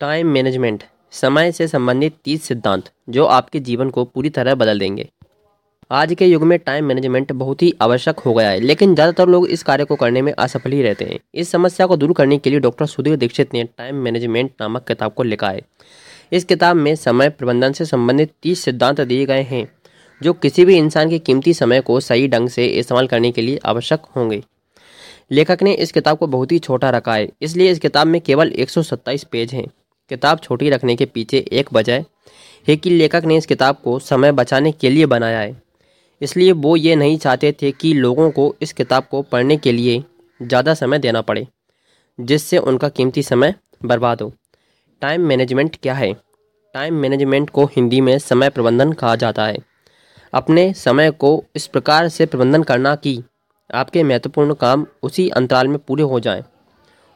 Time management समय से संबंधित तीस सिद्धांत, जो आपके जीवन को पूरी तरह बदल देंगे। आज के युग में टाइम मैनेजमेंट बहुत ही आवश्यक हो गया है, लेकिन ज़्यादातर लोग इस कार्य को करने में असफल ही रहते हैं। इस समस्या को दूर करने के लिए डॉक्टर सुधीर दीक्षित ने टाइम मैनेजमेंट नामक किताब को लिखा है। इस किताब में समय प्रबंधन से संबंधित तीस सिद्धांत दिए गए हैं, जो किसी भी इंसान के कीमती समय को सही ढंग से इस्तेमाल करने के लिए आवश्यक होंगे। लेखक ने इस किताब को बहुत ही छोटा रखा है, इसलिए इस किताब में केवल 127 पेज हैं। किताब छोटी रखने के पीछे एक वजह है कि लेखक ने इस किताब को समय बचाने के लिए बनाया है। इसलिए वो ये नहीं चाहते थे कि लोगों को इस किताब को पढ़ने के लिए ज़्यादा समय देना पड़े, जिससे उनका कीमती समय बर्बाद हो। टाइम मैनेजमेंट क्या है? टाइम मैनेजमेंट को हिंदी में समय प्रबंधन कहा जाता है। अपने समय को इस प्रकार से प्रबंधन करना कि आपके महत्वपूर्ण काम उसी अंतराल में पूरे हो जाएँ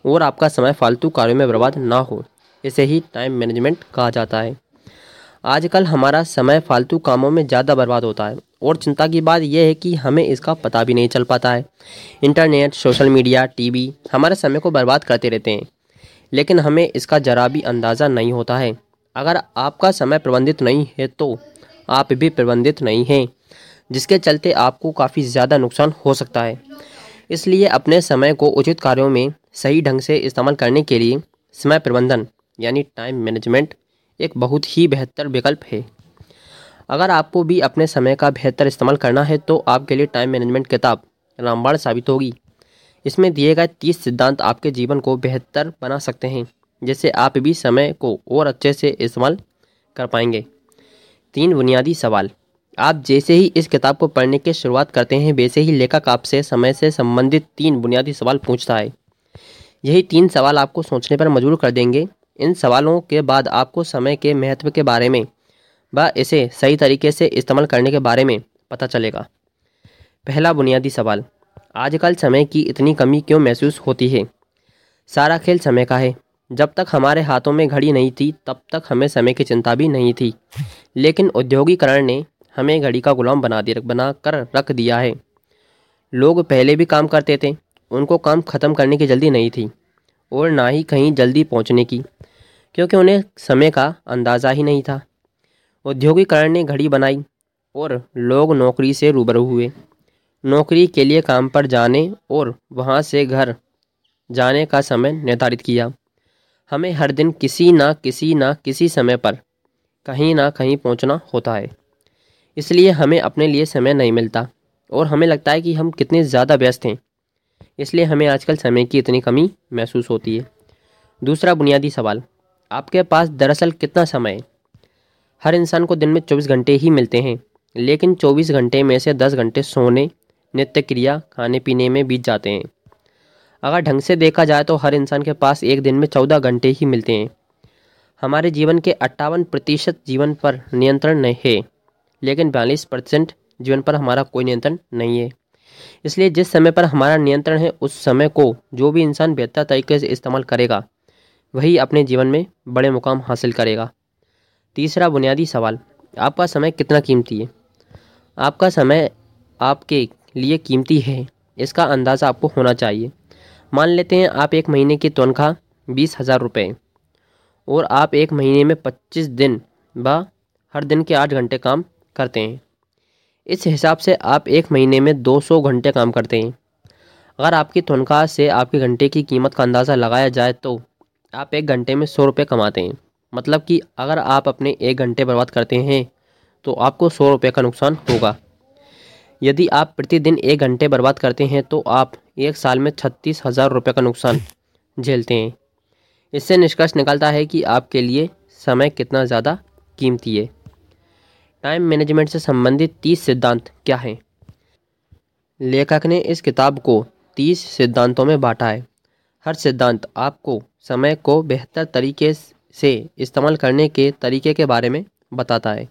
और आपका समय फालतू कार्यों में बर्बाद ना हो। इसे ही टाइम मैनेजमेंट कहा जाता है। आजकल हमारा समय फालतू कामों में ज़्यादा बर्बाद होता है और चिंता की बात यह है कि हमें इसका पता भी नहीं चल पाता है। इंटरनेट सोशल मीडिया टीवी हमारे समय को बर्बाद करते रहते हैं, लेकिन हमें इसका ज़रा भी अंदाज़ा नहीं होता है। अगर आपका समय प्रबंधित नहीं है तो आप भी प्रबंधित नहीं हैं, जिसके चलते आपको काफ़ी ज़्यादा नुकसान हो सकता है। इसलिए अपने समय को उचित कार्यों में सही ढंग से इस्तेमाल करने के लिए समय प्रबंधन यानी टाइम मैनेजमेंट एक बहुत ही बेहतर विकल्प है। अगर आपको भी अपने समय का बेहतर इस्तेमाल करना है तो आपके लिए टाइम मैनेजमेंट किताब रामबाण साबित होगी। इसमें दिए गए तीस सिद्धांत आपके जीवन को बेहतर बना सकते हैं, जिससे आप भी समय को और अच्छे से इस्तेमाल कर पाएँगे। तीन बुनियादी सवाल। आप जैसे ही इस किताब को पढ़ने की शुरुआत करते हैं, वैसे ही लेखक आपसे समय से संबंधित तीन बुनियादी सवाल पूछता है। यही तीन सवाल आपको सोचने पर मजबूर कर देंगे। इन सवालों के बाद आपको समय के महत्व के बारे में व इसे सही तरीके से इस्तेमाल करने के बारे में पता चलेगा। पहला बुनियादी सवाल, आजकल समय की इतनी कमी क्यों महसूस होती है? सारा खेल समय का है। जब तक हमारे हाथों में घड़ी नहीं थी, तब तक हमें समय की चिंता भी नहीं थी। लेकिन औद्योगिकरण ने हमें घड़ी का गुलाम बना दिया बना कर रख दिया है। लोग पहले भी काम करते थे, उनको काम ख़त्म करने की जल्दी नहीं थी, और ना ही कहीं जल्दी पहुँचने की। क्योंकि उन्हें समय का अंदाज़ा ही नहीं था। औद्योगिकरण ने घड़ी बनाई और लोग नौकरी से रूबरू हुए। नौकरी के लिए काम पर जाने और वहाँ से घर जाने का समय निर्धारित किया। हमें हर दिन किसी ना किसी ना किसी समय पर कहीं ना कहीं पहुँचना होता है। इसलिए हमें अपने लिए समय नहीं मिलता और हमें लगता है कि हम कितने ज़्यादा व्यस्त हैं। इसलिए हमें आजकल समय की इतनी कमी महसूस होती है। दूसरा बुनियादी सवाल आपके पास दरअसल कितना समय? हर इंसान को दिन में चौबीस घंटे ही मिलते हैं, लेकिन चौबीस घंटे में से दस घंटे सोने नित्य क्रिया खाने पीने में बीत जाते हैं। अगर ढंग से देखा जाए तो हर इंसान के पास एक दिन में चौदह घंटे ही मिलते हैं। हमारे जीवन के अट्ठावन प्रतिशत जीवन पर नियंत्रण नहीं है, लेकिन बयालीस परसेंट जीवन पर हमारा कोई नियंत्रण नहीं है। इसलिए जिस समय पर हमारा नियंत्रण है, उस समय को जो भी इंसान बेहतर तरीके से इस्तेमाल करेगा वही अपने जीवन में बड़े मुकाम हासिल करेगा। तीसरा बुनियादी सवाल, आपका समय कितना कीमती है? आपका समय आपके लिए कीमती है, इसका अंदाज़ा आपको होना चाहिए। मान लेते हैं आप एक महीने की तनख्वाह बीस हज़ार रुपये और आप एक महीने में पच्चीस दिन व हर दिन के आठ घंटे काम करते हैं। इस हिसाब से आप एक महीने में दो सौ घंटे काम करते हैं। अगर आपकी तनख्वाह से आपके घंटे की कीमत का अंदाज़ा लगाया जाए तो आप एक घंटे में सौ रुपये कमाते हैं। मतलब कि अगर आप अपने एक घंटे बर्बाद करते हैं तो आपको सौ रुपये का नुकसान होगा। यदि आप प्रतिदिन एक घंटे बर्बाद करते हैं तो आप एक साल में छत्तीस हज़ार रुपये का नुकसान झेलते हैं। इससे निष्कर्ष निकलता है कि आपके लिए समय कितना ज़्यादा कीमती है। टाइम मैनेजमेंट से संबंधित तीस सिद्धांत क्या हैं? लेखक ने इस किताब को तीस सिद्धांतों में बांटा है। हर सिद्धांत आपको समय को बेहतर तरीके से इस्तेमाल करने के तरीके के बारे में बताता है।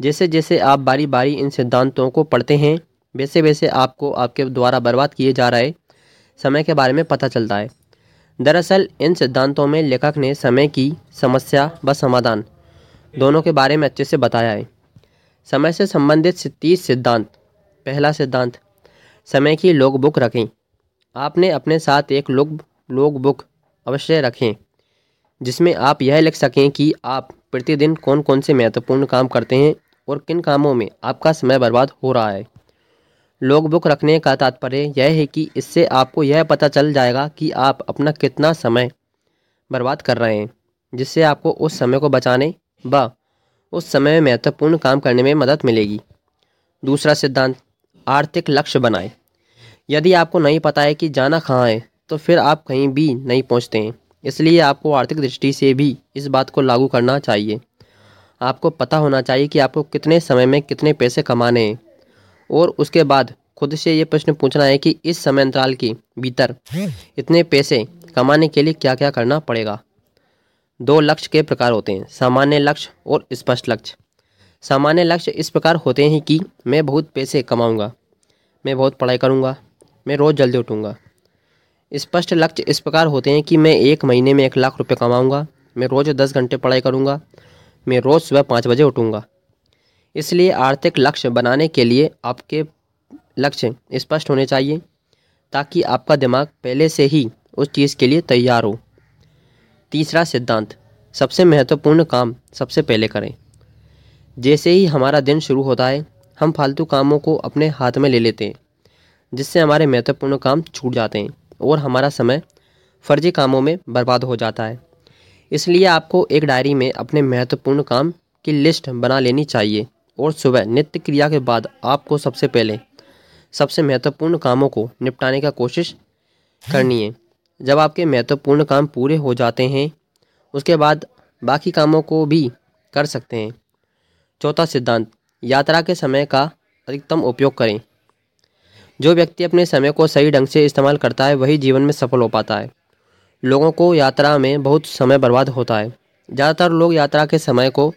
जैसे जैसे आप बारी बारी इन सिद्धांतों को पढ़ते हैं, वैसे वैसे आपको आपके द्वारा बर्बाद किए जा रहे समय के बारे में पता चलता है। दरअसल इन सिद्धांतों में लेखक ने समय की समस्या व समाधान दोनों के बारे में अच्छे से बताया है। समय से संबंधित तीस सिद्धांत। पहला सिद्धांत, समय की लॉग बुक रखें। आपने अपने साथ एक लॉग लॉग बुक अवश्य रखें, जिसमें आप यह लिख सकें कि आप प्रतिदिन कौन कौन से महत्वपूर्ण काम करते हैं और किन कामों में आपका समय बर्बाद हो रहा है। लॉग बुक रखने का तात्पर्य यह है कि इससे आपको यह पता चल जाएगा कि आप अपना कितना समय बर्बाद कर रहे हैं, जिससे आपको उस समय को बचाने व उस समय में महत्वपूर्ण काम करने में मदद मिलेगी। दूसरा सिद्धांत, आर्थिक लक्ष्य बनाएँ। यदि आपको नहीं पता है कि जाना कहाँ है तो फिर आप कहीं भी नहीं पहुँचते हैं। इसलिए आपको आर्थिक दृष्टि से भी इस बात को लागू करना चाहिए। आपको पता होना चाहिए कि आपको कितने समय में कितने पैसे कमाने हैं। और उसके बाद खुद से ये प्रश्न पूछना है कि इस समय अंतराल के भीतर इतने पैसे कमाने के लिए क्या क्या करना पड़ेगा? दो लक्ष्य के प्रकार होते हैं, सामान्य लक्ष्य और स्पष्ट लक्ष्य। सामान्य लक्ष्य इस प्रकार होते हैं कि मैं बहुत पैसे कमाऊँगा, मैं बहुत पढ़ाई करूँगा मैं रोज़ जल्दी उठूँगा। स्पष्ट लक्ष्य इस प्रकार होते हैं कि मैं एक महीने में एक लाख रुपये कमाऊँगा, मैं रोज़ दस घंटे पढ़ाई करूँगा, मैं रोज़ सुबह पाँच बजे उठूँगा। इसलिए आर्थिक लक्ष्य बनाने के लिए आपके लक्ष्य स्पष्ट होने चाहिए, ताकि आपका दिमाग पहले से ही उस चीज़ के लिए तैयार हो। तीसरा सिद्धांत, सबसे महत्वपूर्ण काम सबसे पहले करें। जैसे ही हमारा दिन शुरू होता है, हम फालतू कामों को अपने हाथ में ले लेते हैं। जिससे हमारे महत्वपूर्ण काम छूट जाते हैं और हमारा समय फर्जी कामों में बर्बाद हो जाता है। इसलिए आपको एक डायरी में अपने महत्वपूर्ण काम की लिस्ट बना लेनी चाहिए और सुबह नित्य क्रिया के बाद आपको सबसे पहले सबसे महत्वपूर्ण कामों को निपटाने का कोशिश करनी है। जब आपके महत्वपूर्ण काम पूरे हो जाते हैं, उसके बाद बाकी कामों को भी कर सकते हैं। चौथा सिद्धांत, यात्रा के समय का अधिकतम उपयोग करें। जो व्यक्ति अपने समय को सही ढंग से इस्तेमाल करता है, वही जीवन में सफल हो पाता है। लोगों को यात्रा में बहुत समय बर्बाद होता है। ज़्यादातर लोग यात्रा के समय को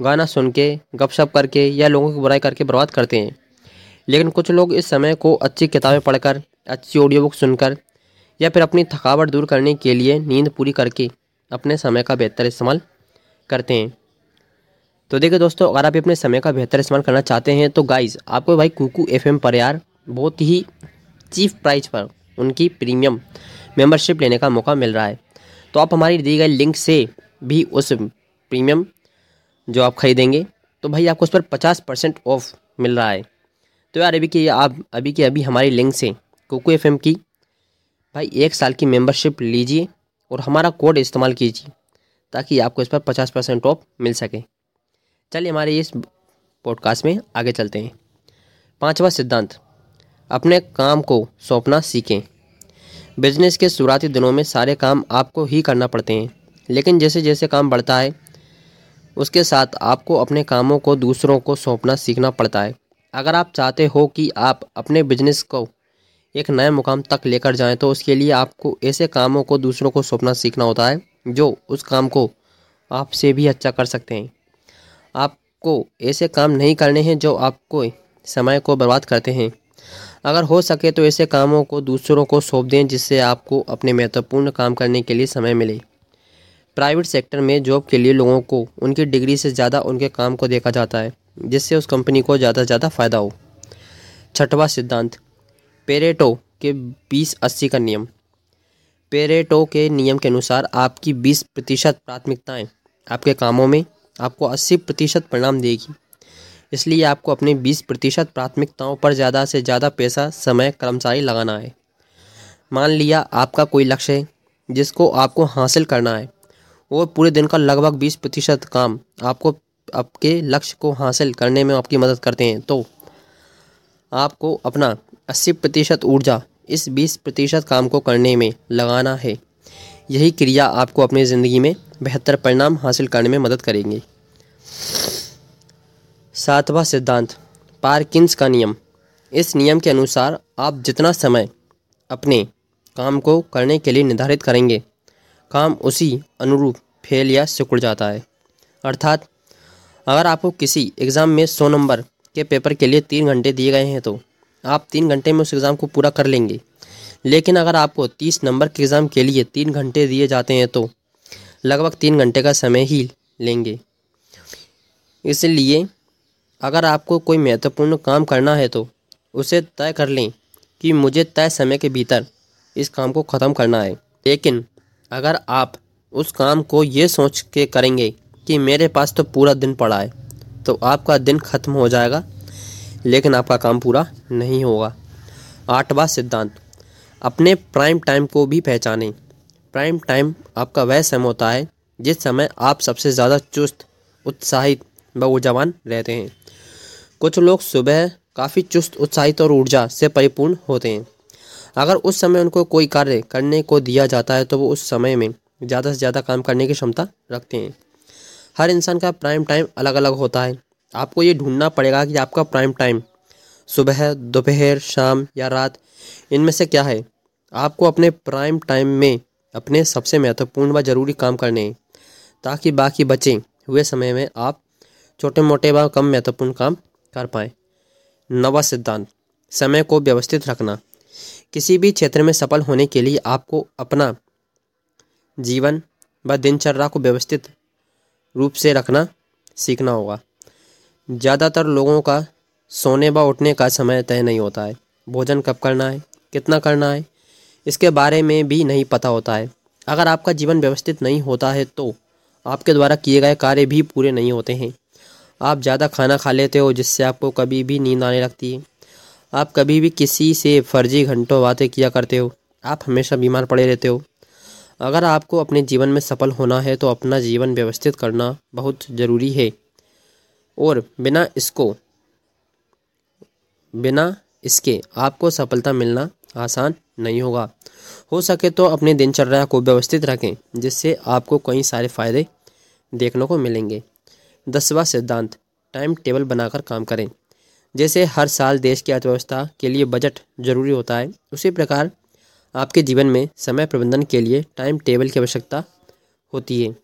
गाना सुन के गपशप करके या लोगों की बुराई करके बर्बाद करते हैं। लेकिन कुछ लोग इस समय को अच्छी किताबें पढ़कर, अच्छी ऑडियो बुक सुनकर या फिर अपनी थकावट दूर करने के लिए नींद पूरी करके अपने समय का बेहतर इस्तेमाल करते हैं। तो देखिए दोस्तों, अगर आप अपने समय का बेहतर इस्तेमाल करना चाहते हैं तो गाइज़ आपको भाई कुकू एफ़ पर यार बहुत ही चीफ प्राइस पर उनकी प्रीमियम मेंबरशिप लेने का मौका मिल रहा है। तो आप हमारी दी गई लिंक से भी उस प्रीमियम जो आप खरीदेंगे तो भाई आपको उस पर पचास परसेंट ऑफ़ मिल रहा है। तो यार अभी की आप, अभी की अभी हमारी लिंक से कोको एफ़ की, भाई एक साल की मेंबरशिप लीजिए और हमारा कोड इस्तेमाल कीजिए, ताकि आपको इस पर पचास परसेंट ऑफ़ मिल सके। चलिए हमारे इस पॉडकास्ट में आगे चलते हैं। पांचवा सिद्धांत। अपने काम को सौंपना सीखें। बिज़नेस के शुरुआती दिनों में सारे काम आपको ही करना पड़ते हैं, लेकिन जैसे जैसे काम बढ़ता है, उसके साथ आपको अपने कामों को दूसरों को सौंपना सीखना पड़ता है। अगर आप चाहते हो कि आप अपने बिज़नेस को एक नए मुकाम तक लेकर जाएँ तो उसके लिए आपको ऐसे कामों को दूसरों को सौंपना सीखना होता है, जो उस काम को आपसे भी अच्छा कर सकते हैं। आपको ऐसे काम नहीं करने हैं जो आपको समय को बर्बाद करते हैं। अगर हो सके तो ऐसे कामों को दूसरों को सौंप दें जिससे आपको अपने महत्वपूर्ण काम करने के लिए समय मिले। प्राइवेट सेक्टर में जॉब के लिए लोगों को उनकी डिग्री से ज़्यादा उनके काम को देखा जाता है, जिससे उस कंपनी को ज़्यादा से ज़्यादा फ़ायदा हो। छठवा सिद्धांत पेरेटो के बीस अस्सी का नियम। पेरेटो के नियम के अनुसार आपकी बीस प्रतिशत प्राथमिकताएँ आपके कामों में आपको अस्सी प्रतिशत परिणाम देगी। इसलिए आपको अपने बीस प्रतिशत प्राथमिकताओं पर ज़्यादा से ज़्यादा पैसा, समय, कर्मचारी लगाना है। मान लिया आपका कोई लक्ष्य है, जिसको आपको हासिल करना है और पूरे दिन का लगभग बीस प्रतिशत काम आपको, आपके लक्ष्य को हासिल करने में आपकी मदद करते हैं। तो आपको अपना अस्सी प्रतिशत ऊर्जा इस बीस प्रतिशत काम को करने में लगाना है। यही क्रिया आपको अपनी ज़िंदगी में बेहतर परिणाम हासिल करने में मदद करेंगे। सातवां सिद्धांत, पार्किंस का नियम। इस नियम के अनुसार आप जितना समय अपने काम को करने के लिए निर्धारित करेंगे, काम उसी अनुरूप फेल या सिकुड़ जाता है। अर्थात, अगर आपको किसी एग्ज़ाम में सौ नंबर के पेपर के लिए तीन घंटे दिए गए हैं तो आप तीन घंटे में उस एग्ज़ाम को पूरा कर लेंगे। लेकिन अगर आपको तीस नंबर के एग्ज़ाम के लिए तीन घंटे दिए जाते हैं तो लगभग तीन घंटे का समय ही लेंगे। इसलिए अगर आपको कोई महत्वपूर्ण काम करना है तो उसे तय कर लें कि मुझे तय समय के भीतर इस काम को ख़त्म करना है। लेकिन अगर आप उस काम को ये सोच के करेंगे कि मेरे पास तो पूरा दिन पड़ा है तो आपका दिन खत्म हो जाएगा, लेकिन आपका काम पूरा नहीं होगा। आठवां सिद्धांत। अपने प्राइम टाइम को भी पहचानें। प्राइम टाइम आपका वह समय होता है जिस समय आप सबसे ज़्यादा चुस्त, उत्साहित व ऊर्जावान रहते हैं। कुछ लोग सुबह काफ़ी चुस्त, उत्साहित और ऊर्जा से परिपूर्ण होते हैं। अगर उस समय उनको कोई कार्य करने को दिया जाता है तो वो उस समय में ज़्यादा से ज़्यादा काम करने की क्षमता रखते हैं। हर इंसान का प्राइम टाइम अलग अलग होता है। आपको ये ढूंढना पड़ेगा कि आपका प्राइम टाइम सुबह, दोपहर, शाम या रात, इनमें से क्या है। आपको अपने प्राइम टाइम में अपने सबसे महत्वपूर्ण व ज़रूरी काम करने हैं, ताकि बाकी बचे हुए समय में आप छोटे मोटे व कम महत्वपूर्ण काम कर पाएँ। नवा सिद्धांत, समय को व्यवस्थित रखना। किसी भी क्षेत्र में सफल होने के लिए आपको अपना जीवन व दिनचर्या को व्यवस्थित रूप से रखना सीखना होगा। ज़्यादातर लोगों का सोने व उठने का समय तय नहीं होता है। भोजन कब करना है, कितना करना है, इसके बारे में भी नहीं पता होता है। अगर आपका जीवन व्यवस्थित नहीं होता है तो आपके द्वारा किए गए कार्य भी पूरे नहीं होते हैं। आप ज़्यादा खाना खा लेते हो, जिससे आपको कभी भी नींद आने लगती है। आप कभी भी किसी से फर्जी घंटों बातें किया करते हो। आप हमेशा बीमार पड़े रहते हो। अगर आपको अपने जीवन में सफल होना है तो अपना जीवन व्यवस्थित करना बहुत ज़रूरी है। और बिना इसको, बिना इसके आपको सफलता मिलना आसान नहीं होगा। हो सके तो अपनी दिनचर्या को व्यवस्थित रखें, जिससे आपको कई सारे फ़ायदे देखने को मिलेंगे। दसवा सिद्धांत टाइम टेबल बनाकर काम करें। जैसे हर साल देश की अर्थव्यवस्था के लिए बजट ज़रूरी होता है, उसी प्रकार आपके जीवन में समय प्रबंधन के लिए टाइम टेबल की आवश्यकता होती है।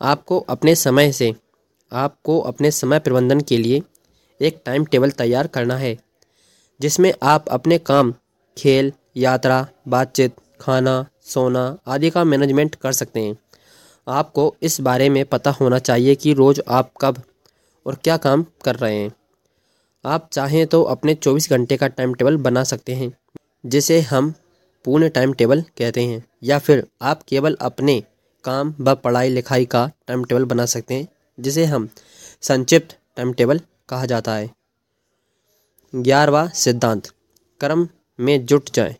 आपको अपने समय से, आपको अपने समय प्रबंधन के लिए एक टाइम टेबल तैयार करना है, जिसमें आप अपने काम, खेल, यात्रा, बातचीत, खाना, सोना आदि का मैनेजमेंट कर सकते हैं। आपको इस बारे में पता होना चाहिए कि रोज़ आप कब और क्या काम कर रहे हैं। आप चाहें तो अपने 24 घंटे का टाइम टेबल बना सकते हैं, जिसे हम पूर्ण टाइम टेबल कहते हैं, या फिर आप केवल अपने काम व पढ़ाई लिखाई का टाइम टेबल बना सकते हैं, जिसे हम संक्षिप्त टाइम टेबल कहा जाता है। ग्यारहवा सिद्धांत, कर्म में जुट जाए।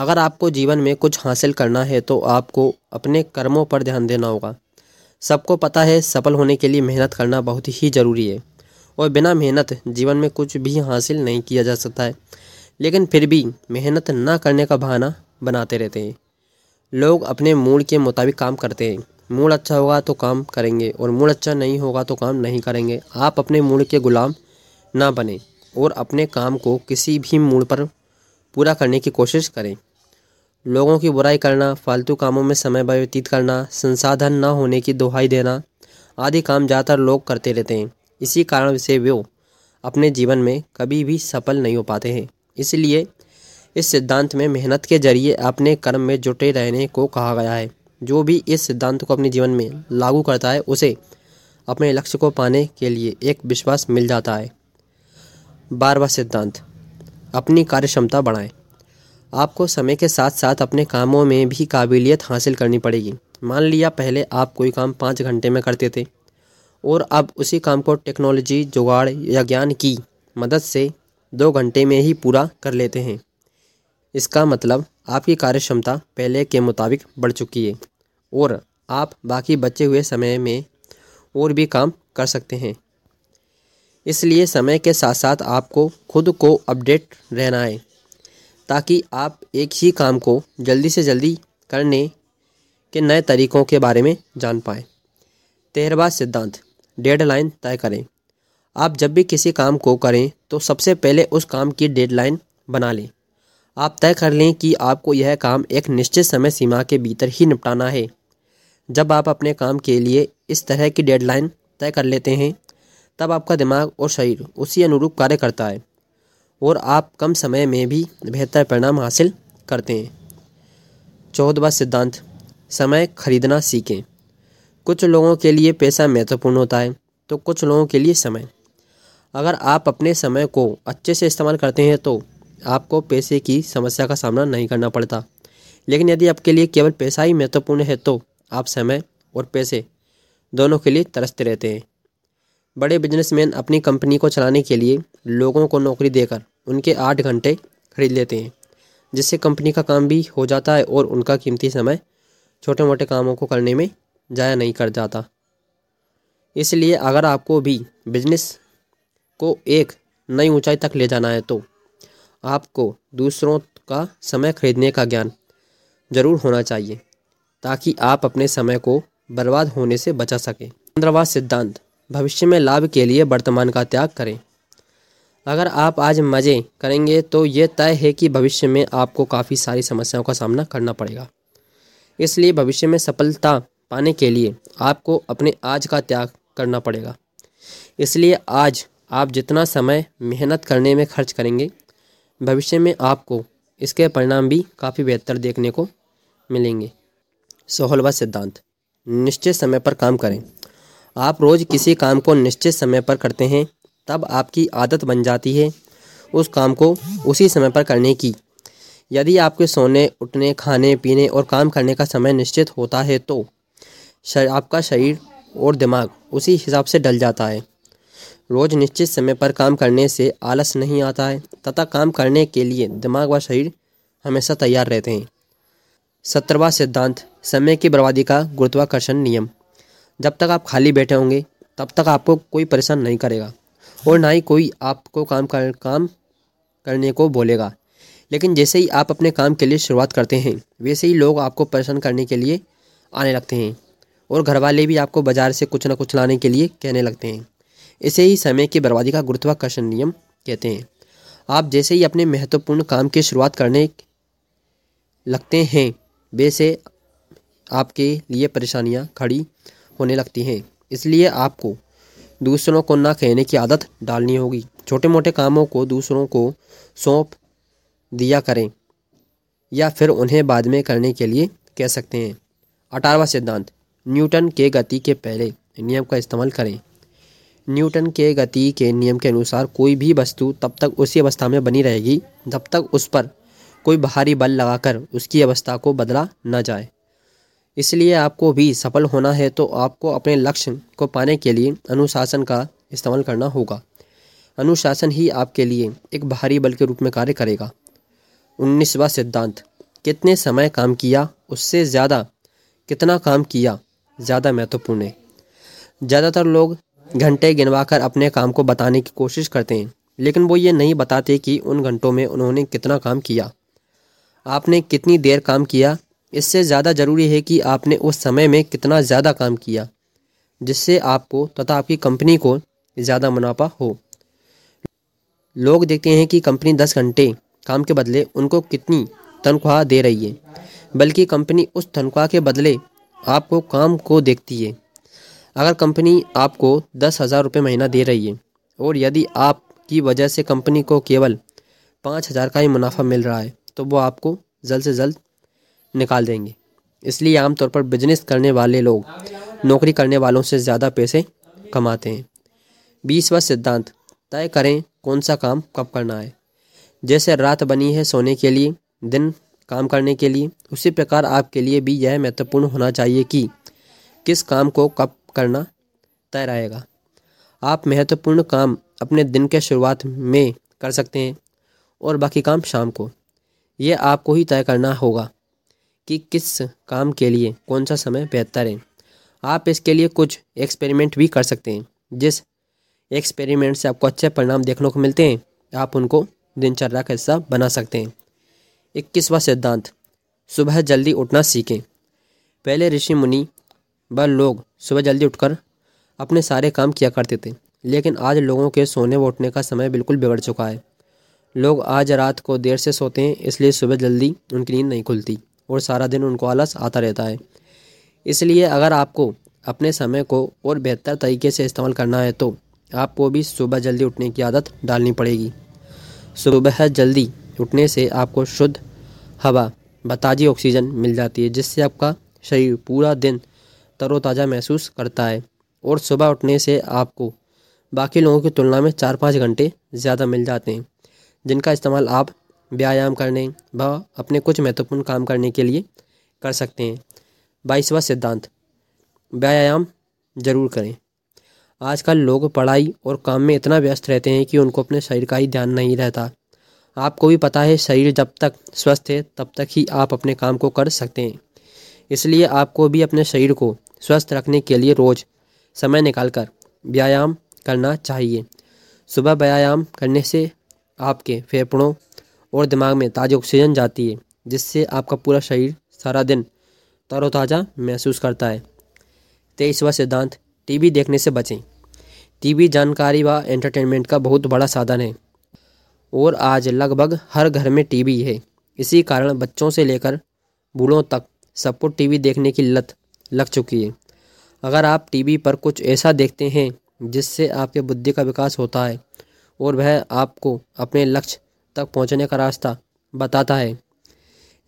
अगर आपको जीवन में कुछ हासिल करना है तो आपको अपने कर्मों पर ध्यान देना होगा। सबको पता है, सफल होने के लिए मेहनत करना बहुत ही ज़रूरी है। और बिना मेहनत, जीवन में कुछ भी हासिल नहीं किया जा सकता है। लेकिन फिर भी मेहनत ना करने का बहाना बनाते रहते हैं। लोग अपने मूड के मुताबिक काम करते हैं। मूड अच्छा होगा तो काम करेंगे, और मूड अच्छा नहीं होगा तो काम नहीं करेंगे। आप अपने मूड के गुलाम ना बने, और अपने काम को किसी भी मूड पर पूरा करने की कोशिश करें। लोगों की बुराई करना, फालतू कामों में समय व्यतीत करना, संसाधन न होने की दुहाई देना आदि काम ज़्यादातर लोग करते रहते हैं। इसी कारण से वो अपने जीवन में कभी भी सफल नहीं हो पाते हैं। इसलिए इस सिद्धांत में मेहनत के ज़रिए अपने कर्म में जुटे रहने को कहा गया है। जो भी इस सिद्धांत को अपने जीवन में लागू करता है, उसे अपने लक्ष्य को पाने के लिए एक विश्वास मिल जाता है। बारवा सिद्धांत, अपनी कार्य क्षमता बढ़ाएँ। आपको समय के साथ साथ अपने कामों में भी काबिलियत हासिल करनी पड़ेगी। मान लिया पहले आप कोई काम पाँच घंटे में करते थे और अब उसी काम को टेक्नोलॉजी, जुगाड़ या ज्ञान की मदद से दो घंटे में ही पूरा कर लेते हैं। इसका मतलब आपकी कार्य क्षमता पहले के मुताबिक बढ़ चुकी है और आप बाकी बचे हुए समय में और भी काम कर सकते हैं। इसलिए समय के साथ साथ आपको खुद को अपडेट रहना है। ताकि आप एक ही काम को जल्दी से जल्दी करने के नए तरीक़ों के बारे में जान पाएँ। तेरहवा सिद्धांत, डेडलाइन तय करें। आप जब भी किसी काम को करें तो सबसे पहले उस काम की डेडलाइन बना लें। आप तय कर लें कि आपको यह काम एक निश्चित समय सीमा के भीतर ही निपटाना है। जब आप अपने काम के लिए इस तरह की डेडलाइन तय कर लेते हैं, तब आपका दिमाग और शरीर उसी अनुरूप कार्य करता है। और आप कम समय में भी बेहतर परिणाम हासिल करते हैं। चौदवा सिद्धांत, समय खरीदना सीखें। कुछ लोगों के लिए पैसा महत्वपूर्ण होता है तो कुछ लोगों के लिए समय। अगर आप अपने समय को अच्छे से इस्तेमाल करते हैं तो आपको पैसे की समस्या का सामना नहीं करना पड़ता। लेकिन यदि आपके लिए केवल पैसा ही महत्वपूर्ण है तो आप समय और पैसे दोनों के लिए तरसते रहते हैं। बड़े बिजनेसमैन अपनी कंपनी को चलाने के लिए लोगों को नौकरी देकर उनके आठ घंटे खरीद लेते हैं, जिससे कंपनी का काम भी हो जाता है और उनका कीमती समय छोटे मोटे कामों को करने में ज़ाया नहीं कर जाता। इसलिए अगर आपको भी बिज़नेस को एक नई ऊंचाई तक ले जाना है तो आपको दूसरों का समय खरीदने का ज्ञान ज़रूर होना चाहिए, ताकि आप अपने समय को बर्बाद होने से बचा सकें। पंद्रहवा सिद्धांत, भविष्य में लाभ के लिए वर्तमान का त्याग करें। अगर आप आज मज़े करेंगे तो ये तय है कि भविष्य में आपको काफ़ी सारी समस्याओं का सामना करना पड़ेगा। इसलिए भविष्य में सफलता पाने के लिए आपको अपने आज का त्याग करना पड़ेगा। इसलिए आज आप जितना समय मेहनत करने में खर्च करेंगे, भविष्य में आपको इसके परिणाम भी काफ़ी बेहतर देखने को मिलेंगे। सोहलवा सिद्धांत, निश्चित समय पर काम करें। आप रोज़ किसी काम को निश्चित समय पर करते हैं तब आपकी आदत बन जाती है उस काम को उसी समय पर करने की। यदि आपके सोने उठने खाने पीने और काम करने का समय निश्चित होता है तो शर, आपका शरीर और दिमाग उसी हिसाब से डल जाता है। रोज़ निश्चित समय पर काम करने से आलस नहीं आता है तथा काम करने के लिए दिमाग व शरीर हमेशा तैयार रहते हैं। सत्रवा सिद्धांत समय की बर्बादी का गुरुत्वाकर्षण नियम। जब तक आप खाली बैठे होंगे तब तक आपको कोई परेशान नहीं करेगा। और ना ही कोई आपको काम कर, काम करने को बोलेगा। लेकिन जैसे ही आप अपने काम के लिए शुरुआत करते हैं, वैसे ही लोग आपको परेशान करने के लिए आने लगते हैं और घर वाले भी आपको बाज़ार से कुछ ना कुछ लाने के लिए कहने लगते हैं। इसे ही समय की बर्बादी का गुरुत्वाकर्षण नियम कहते हैं। आप जैसे ही अपने महत्वपूर्ण काम की शुरुआत करने लगते हैं, वैसे आपके लिए परेशानियाँ खड़ी होने लगती हैं। इसलिए आपको दूसरों को ना कहने की आदत डालनी होगी। छोटे मोटे कामों को दूसरों को सौंप दिया करें, या फिर उन्हें बाद में करने के लिए कह सकते हैं। अठारहवा सिद्धांत, न्यूटन के गति के पहले नियम का इस्तेमाल करें। न्यूटन के गति के नियम के अनुसार कोई भी वस्तु तब तक उसी अवस्था में बनी रहेगी जब तक उस पर कोई बाहरी बल लगाकर उसकी अवस्था को बदला न जाए। इसलिए आपको भी सफल होना है तो आपको अपने लक्ष्य को पाने के लिए अनुशासन का इस्तेमाल करना होगा। अनुशासन ही आपके लिए एक बाहरी बल के रूप में कार्य करेगा। उन्नीसवा सिद्धांत, कितने समय काम किया, उससे ज़्यादा कितना काम किया, ज़्यादा महत्वपूर्ण है। ज़्यादातर लोग घंटे गिनवा कर अपने काम को बताने की कोशिश करते हैं, लेकिन वो ये नहीं बताते कि उन घंटों में उन्होंने कितना काम किया। आपने कितनी देर काम किया इससे ज़्यादा ज़रूरी है कि आपने उस समय में कितना ज़्यादा काम किया, जिससे आपको तथा आपकी कंपनी को ज़्यादा मुनाफा हो। लोग देखते हैं कि कंपनी दस घंटे काम के बदले उनको कितनी तनख्वाह दे रही है, बल्कि कंपनी उस तनख्वाह के बदले आपको काम को देखती है। अगर कंपनी आपको दस हज़ार रुपये महीना दे रही है, और यदि आपकी वजह से कंपनी को केवल पाँच हज़ार का ही मुनाफा मिल रहा है तो वो आपको जल्द से जल्द निकाल देंगे। इसलिए आमतौर पर बिज़नेस करने वाले लोग नौकरी करने वालों से ज़्यादा पैसे कमाते हैं। बीसवा सिद्धांत, तय करें कौन सा काम कब करना है। जैसे रात बनी है सोने के लिए, दिन काम करने के लिए, उसी प्रकार आपके लिए भी यह महत्वपूर्ण होना चाहिए कि किस काम को कब करना तय रहेगा। आप महत्वपूर्ण काम अपने दिन के शुरुआत में कर सकते हैं और बाकी काम शाम को। यह आपको ही तय करना होगा। कि किस काम के लिए कौन सा समय बेहतर है। आप इसके लिए कुछ एक्सपेरिमेंट भी कर सकते हैं, जिस एक्सपेरिमेंट से आपको अच्छे परिणाम देखने को मिलते हैं, आप उनको दिनचर्या का हिस्सा बना सकते हैं। इक्कीसवा सिद्धांत, सुबह जल्दी उठना सीखें। पहले ऋषि मुनि व लोग सुबह जल्दी उठकर अपने सारे काम किया करते थे, लेकिन आज लोगों के सोने व उठने का समय बिल्कुल बिगड़ चुका है। लोग आज रात को देर से सोते हैं, इसलिए सुबह जल्दी उनकी नींद नहीं खुलती। और सारा दिन उनको आलस आता रहता है। इसलिए अगर आपको अपने समय को और बेहतर तरीके से इस्तेमाल करना है तो आपको भी सुबह जल्दी उठने की आदत डालनी पड़ेगी। सुबह जल्दी उठने से आपको शुद्ध हवा बताजी ऑक्सीजन मिल जाती है, जिससे आपका शरीर पूरा दिन तरोताज़ा महसूस करता है। और सुबह उठने से आपको बाकी लोगों की तुलना में चार पाँच घंटे ज़्यादा मिल जाते हैं, जिनका इस्तेमाल आप व्यायाम करने व अपने कुछ महत्वपूर्ण काम करने के लिए कर सकते हैं। बाईसवा सिद्धांत, व्यायाम ज़रूर करें। आजकल लोग पढ़ाई और काम में इतना व्यस्त रहते हैं कि उनको अपने शरीर का ही ध्यान नहीं रहता। आपको भी पता है, शरीर जब तक स्वस्थ है, तब तक ही आप अपने काम को कर सकते हैं। इसलिए आपको भी अपने शरीर को स्वस्थ रखने के लिए रोज़ समय निकालकर व्यायाम करना चाहिए। सुबह व्यायाम करने से आपके फेफड़ों और दिमाग में ताज़ी ऑक्सीजन जाती है, जिससे आपका पूरा शरीर सारा दिन तरोताज़ा महसूस करता है। तेईसवा सिद्धांत, टीवी देखने से बचें। टीवी जानकारी व एंटरटेनमेंट का बहुत बड़ा साधन है। और आज लगभग हर घर में टीवी है। इसी कारण बच्चों से लेकर बूढ़ों तक सबको टीवी देखने की लत लग चुकी है। अगर आप टीवी पर कुछ ऐसा देखते हैं, जिससे आपके बुद्धि का विकास होता है और वह आपको अपने लक्ष्य तक पहुँचने का रास्ता बताता है।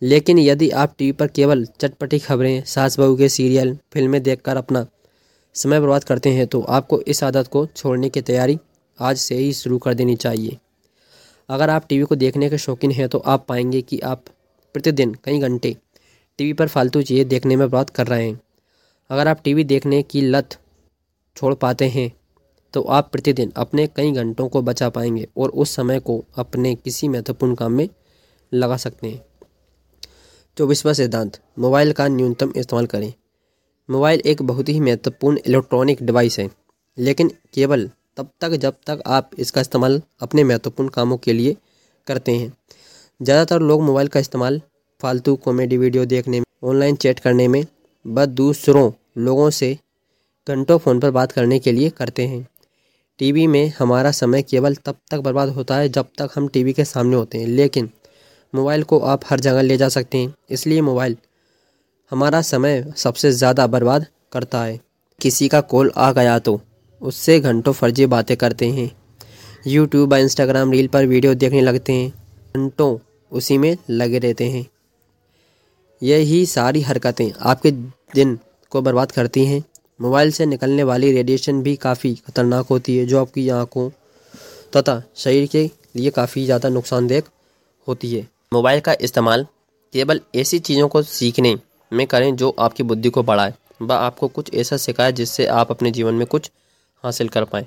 लेकिन यदि आप टीवी पर केवल चटपटी खबरें, सास बहू के सीरियल, फ़िल्में देखकर अपना समय बर्बाद करते हैं तो आपको इस आदत को छोड़ने की तैयारी आज से ही शुरू कर देनी चाहिए। अगर आप टीवी को देखने के शौकीन हैं तो आप पाएँगे कि आप प्रतिदिन कई घंटे टीवी पर फालतू चीज़ें देखने में बर्बाद कर रहे हैं। अगर आप टीवी देखने की लत छोड़ पाते हैं तो आप प्रतिदिन अपने कई घंटों को बचा पाएँगे और उस समय को अपने किसी महत्वपूर्ण काम में लगा सकते हैं। चौबीसवा सिद्धांत, मोबाइल का न्यूनतम इस्तेमाल करें। मोबाइल एक बहुत ही महत्वपूर्ण इलेक्ट्रॉनिक डिवाइस है, लेकिन केवल तब तक जब तक आप इसका इस्तेमाल अपने महत्वपूर्ण कामों के लिए करते हैं। ज़्यादातर लोग मोबाइल का इस्तेमाल फालतू कॉमेडी वीडियो देखने में, ऑनलाइन चैट करने में व दूसरों लोगों से घंटों फ़ोन पर बात करने के लिए करते हैं। टीवी में हमारा समय केवल तब तक बर्बाद होता है जब तक हम टीवी के सामने होते हैं। लेकिन मोबाइल को आप हर जगह ले जा सकते हैं। इसलिए मोबाइल हमारा समय सबसे ज़्यादा बर्बाद करता है। किसी का कॉल आ गया तो उससे घंटों फर्जी बातें करते हैं। यूट्यूब व इंस्टाग्राम रील पर वीडियो देखने लगते हैं। घंटों उसी में लगे रहते हैं। यही सारी हरकतें आपके दिन को बर्बाद करती हैं। मोबाइल से निकलने वाली रेडिएशन भी काफ़ी खतरनाक होती है, जो आपकी आँखों तथा शरीर के लिए काफ़ी ज़्यादा नुकसानदेह होती है। मोबाइल का इस्तेमाल केवल ऐसी चीज़ों को सीखने में करें जो आपकी बुद्धि को बढ़ाए व आपको कुछ ऐसा सिखाए जिससे आप अपने जीवन में कुछ हासिल कर पाएँ।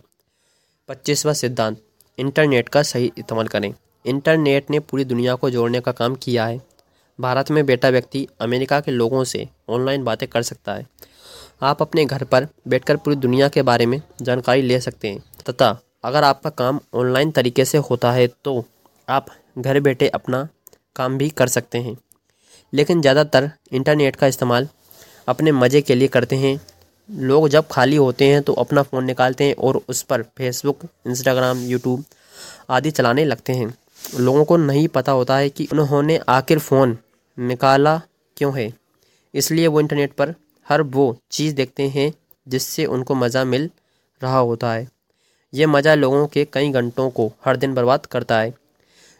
पच्चीसवा सिद्धांत, इंटरनेट का सही इस्तेमाल करें। इंटरनेट ने पूरी दुनिया को जोड़ने का काम किया है। भारत में बैठा व्यक्ति अमेरिका के लोगों से ऑनलाइन बातें कर सकता है। आप अपने घर पर बैठकर पूरी दुनिया के बारे में जानकारी ले सकते हैं। तथा अगर आपका काम ऑनलाइन तरीके से होता है तो आप घर बैठे अपना काम भी कर सकते हैं। लेकिन ज़्यादातर इंटरनेट का इस्तेमाल अपने मज़े के लिए करते हैं। लोग जब खाली होते हैं तो अपना फ़ोन निकालते हैं और उस पर फेसबुक इंस्टाग्राम यूट्यूब आदि चलाने लगते हैं। लोगों को नहीं पता होता है कि उन्होंने आखिर फ़ोन निकाला क्यों है। इसलिए वो इंटरनेट पर हर वो चीज़ देखते हैं जिससे उनको मज़ा मिल रहा होता है। ये मज़ा लोगों के कई घंटों को हर दिन बर्बाद करता है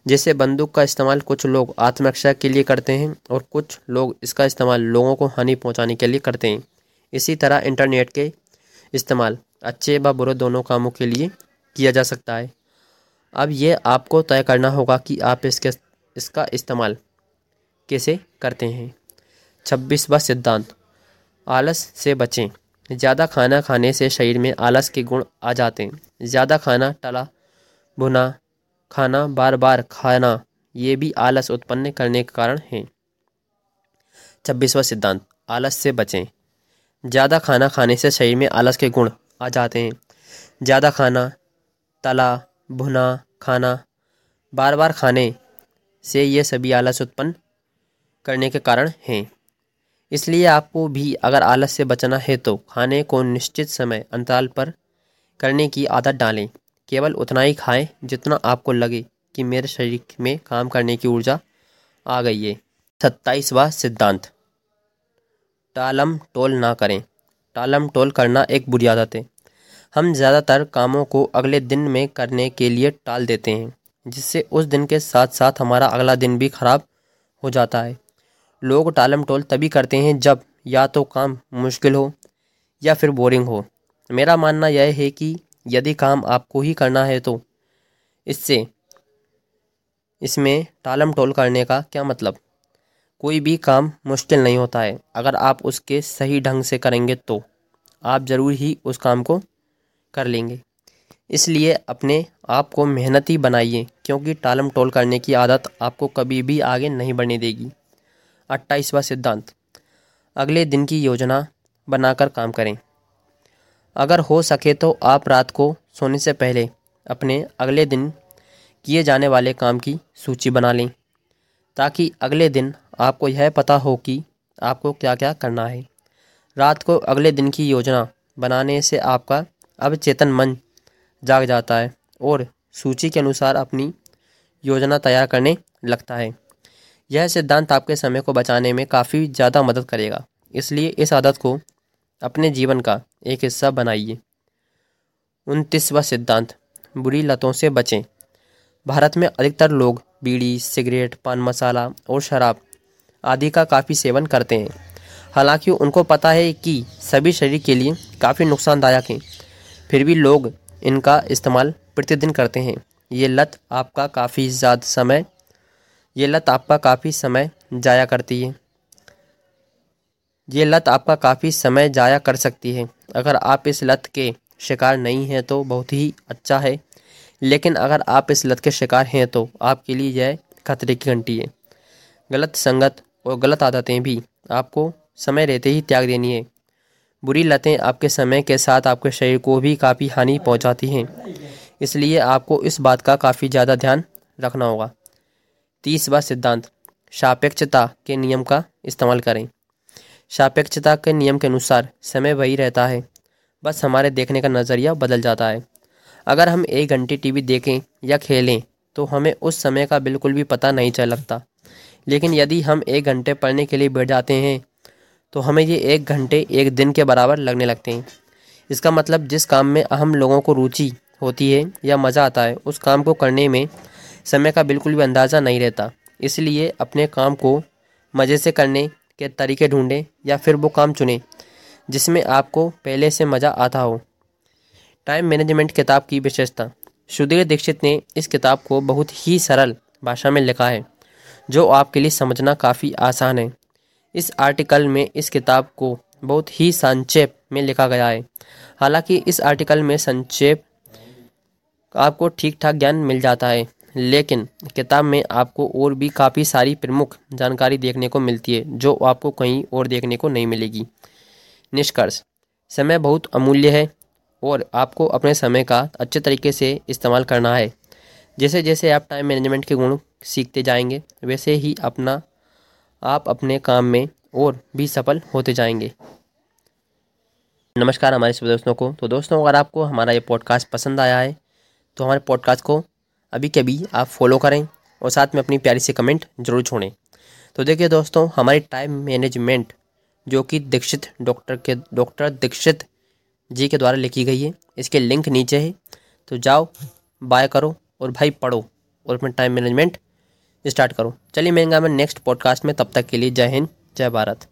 जैसे बंदूक का इस्तेमाल कुछ लोग आत्मरक्षा के लिए करते हैं और कुछ लोग इसका इस्तेमाल लोगों को हानि पहुँचाने के लिए करते हैं। इसी तरह इंटरनेट के इस्तेमाल अच्छे व बुरे दोनों कामों के लिए किया जा सकता है। अब यह आपको तय करना होगा कि आप इसके, इसका इस्तेमाल कैसे करते हैं। छब्बीसवा सिद्धांत। आलस से बचें। ज़्यादा खाना खाने से शरीर में आलस के गुण आ जाते हैं। ज़्यादा खाना टला भुना खाना बार बार खाना, ये भी आलस उत्पन्न करने के कारण है। छब्बीसवा सिद्धांत, आलस से बचें। ज़्यादा खाना खाने से शरीर में आलस के गुण आ जाते हैं। ज़्यादा खाना तला भुना खाना बार बार खाने से ये सभी आलस उत्पन्न करने के कारण हैं। इसलिए आपको भी अगर आलस से बचना है तो खाने को निश्चित समय अंतराल पर करने की आदत डालें। केवल उतना ही खाएँ जितना आपको लगे कि मेरे शरीर में काम करने की ऊर्जा आ गई है। सत्ताईसवा सिद्धांत। टालम टोल ना करें। टालम टोल करना एक बुरी आदत है। हम ज़्यादातर कामों को अगले दिन में करने के लिए टाल देते हैं, जिससे उस दिन के साथ साथ हमारा अगला दिन भी खराब हो जाता है। लोग टालम टोल तभी करते हैं जब या तो काम मुश्किल हो या फिर बोरिंग हो। मेरा मानना यह है कि यदि काम आपको ही करना है तो इससे, इसमें टालम टोल करने का क्या मतलब? कोई भी काम मुश्किल नहीं होता है। अगर आप उसके सही ढंग से करेंगे तो आप ज़रूर ही उस काम को कर लेंगे। इसलिए अपने आप को मेहनती बनाइए, क्योंकि टालम टोल करने की आदत आपको कभी भी आगे नहीं बढ़ने देगी। अट्ठाईसवा सिद्धांत। अगले दिन की योजना बनाकर काम करें। अगर हो सके तो आप रात को सोने से पहले अपने अगले दिन किए जाने वाले काम की सूची बना लें, ताकि अगले दिन आपको यह पता हो कि आपको क्या क्या करना है। रात को अगले दिन की योजना बनाने से आपका अवचेतन मन जाग जाता है और सूची के अनुसार अपनी योजना तैयार करने लगता है। यह सिद्धांत आपके समय को बचाने में काफ़ी ज़्यादा मदद करेगा। इसलिए इस आदत को अपने जीवन का एक हिस्सा बनाइए। उनतीसवा सिद्धांत, बुरी लतों से बचें। भारत में अधिकतर लोग बीड़ी, सिगरेट, पान मसाला और शराब आदि का काफ़ी सेवन करते हैं। हालाँकि उनको पता है कि सभी शरीर के लिए काफ़ी नुकसानदायक हैं। फिर भी लोग इनका इस्तेमाल प्रतिदिन करते हैं। ये लत आपका काफ़ी ज़्यादा समय ये लत आपका काफ़ी समय जाया करती है। ये लत आपका काफ़ी समय जाया कर सकती है। अगर आप इस लत के शिकार नहीं हैं तो बहुत ही अच्छा है। लेकिन अगर आप इस लत के शिकार हैं तो आपके लिए यह खतरे की घंटी है। गलत संगत और गलत आदतें भी आपको समय रहते ही त्याग देनी है। बुरी लतें आपके समय के साथ आपके शरीर को भी काफ़ी हानि पहुंचाती हैं। इसलिए आपको इस बात का काफ़ी ज़्यादा ध्यान रखना होगा। तीसवा सिद्धांत, सापेक्षता के नियम का इस्तेमाल करें। सापेक्षता के नियम के अनुसार समय वही रहता है, बस हमारे देखने का नज़रिया बदल जाता है। अगर हम एक घंटे टीवी देखें या खेलें तो हमें उस समय का बिल्कुल भी पता नहीं चल लगता। लेकिन यदि हम एक घंटे पढ़ने के लिए बैठ जाते हैं तो हमें ये एक घंटे एक दिन के बराबर लगने लगते हैं। इसका मतलब जिस काम में हम लोगों को रुचि होती है या मज़ा आता है, उस काम को करने में समय का बिल्कुल भी अंदाज़ा नहीं रहता। इसलिए अपने काम को मज़े से करने के तरीके ढूंढें या फिर वो काम चुनें, जिसमें आपको पहले से मज़ा आता हो। टाइम मैनेजमेंट किताब की विशेषता। सुधीर दीक्षित ने इस किताब को बहुत ही सरल भाषा में लिखा है, जो आपके लिए समझना काफ़ी आसान है। इस आर्टिकल में इस किताब को बहुत ही संक्षेप में लिखा गया है। हालाँकि इस आर्टिकल में संक्षेप आपको ठीक ठाक ज्ञान मिल जाता है। लेकिन किताब में आपको और भी काफ़ी सारी प्रमुख जानकारी देखने को मिलती है, जो आपको कहीं और देखने को नहीं मिलेगी। निष्कर्ष, समय बहुत अमूल्य है और आपको अपने समय का अच्छे तरीके से इस्तेमाल करना है। जैसे जैसे आप टाइम मैनेजमेंट के गुण सीखते जाएँगे, वैसे ही अपना, आप अपने काम में और भी सफल होते जाएँगे। नमस्कार हमारे सभी दोस्तों को। तो दोस्तों, अगर आपको हमारा ये पॉडकास्ट पसंद आया है तो हमारे पॉडकास्ट को अभी के अभी आप फॉलो करें और साथ में अपनी प्यारी सी कमेंट ज़रूर छोड़ें। तो देखिए दोस्तों, हमारी टाइम मैनेजमेंट जो कि दीक्षित डॉक्टर के डॉक्टर दीक्षित जी के द्वारा लिखी गई है, इसके लिंक नीचे है। तो जाओ बाय करो और भाई पढ़ो और अपना टाइम मैनेजमेंट स्टार्ट करो। चलिए मिलेंगे मैं नेक्स्ट पॉडकास्ट में, तब तक के लिए जय हिंद, जय भारत।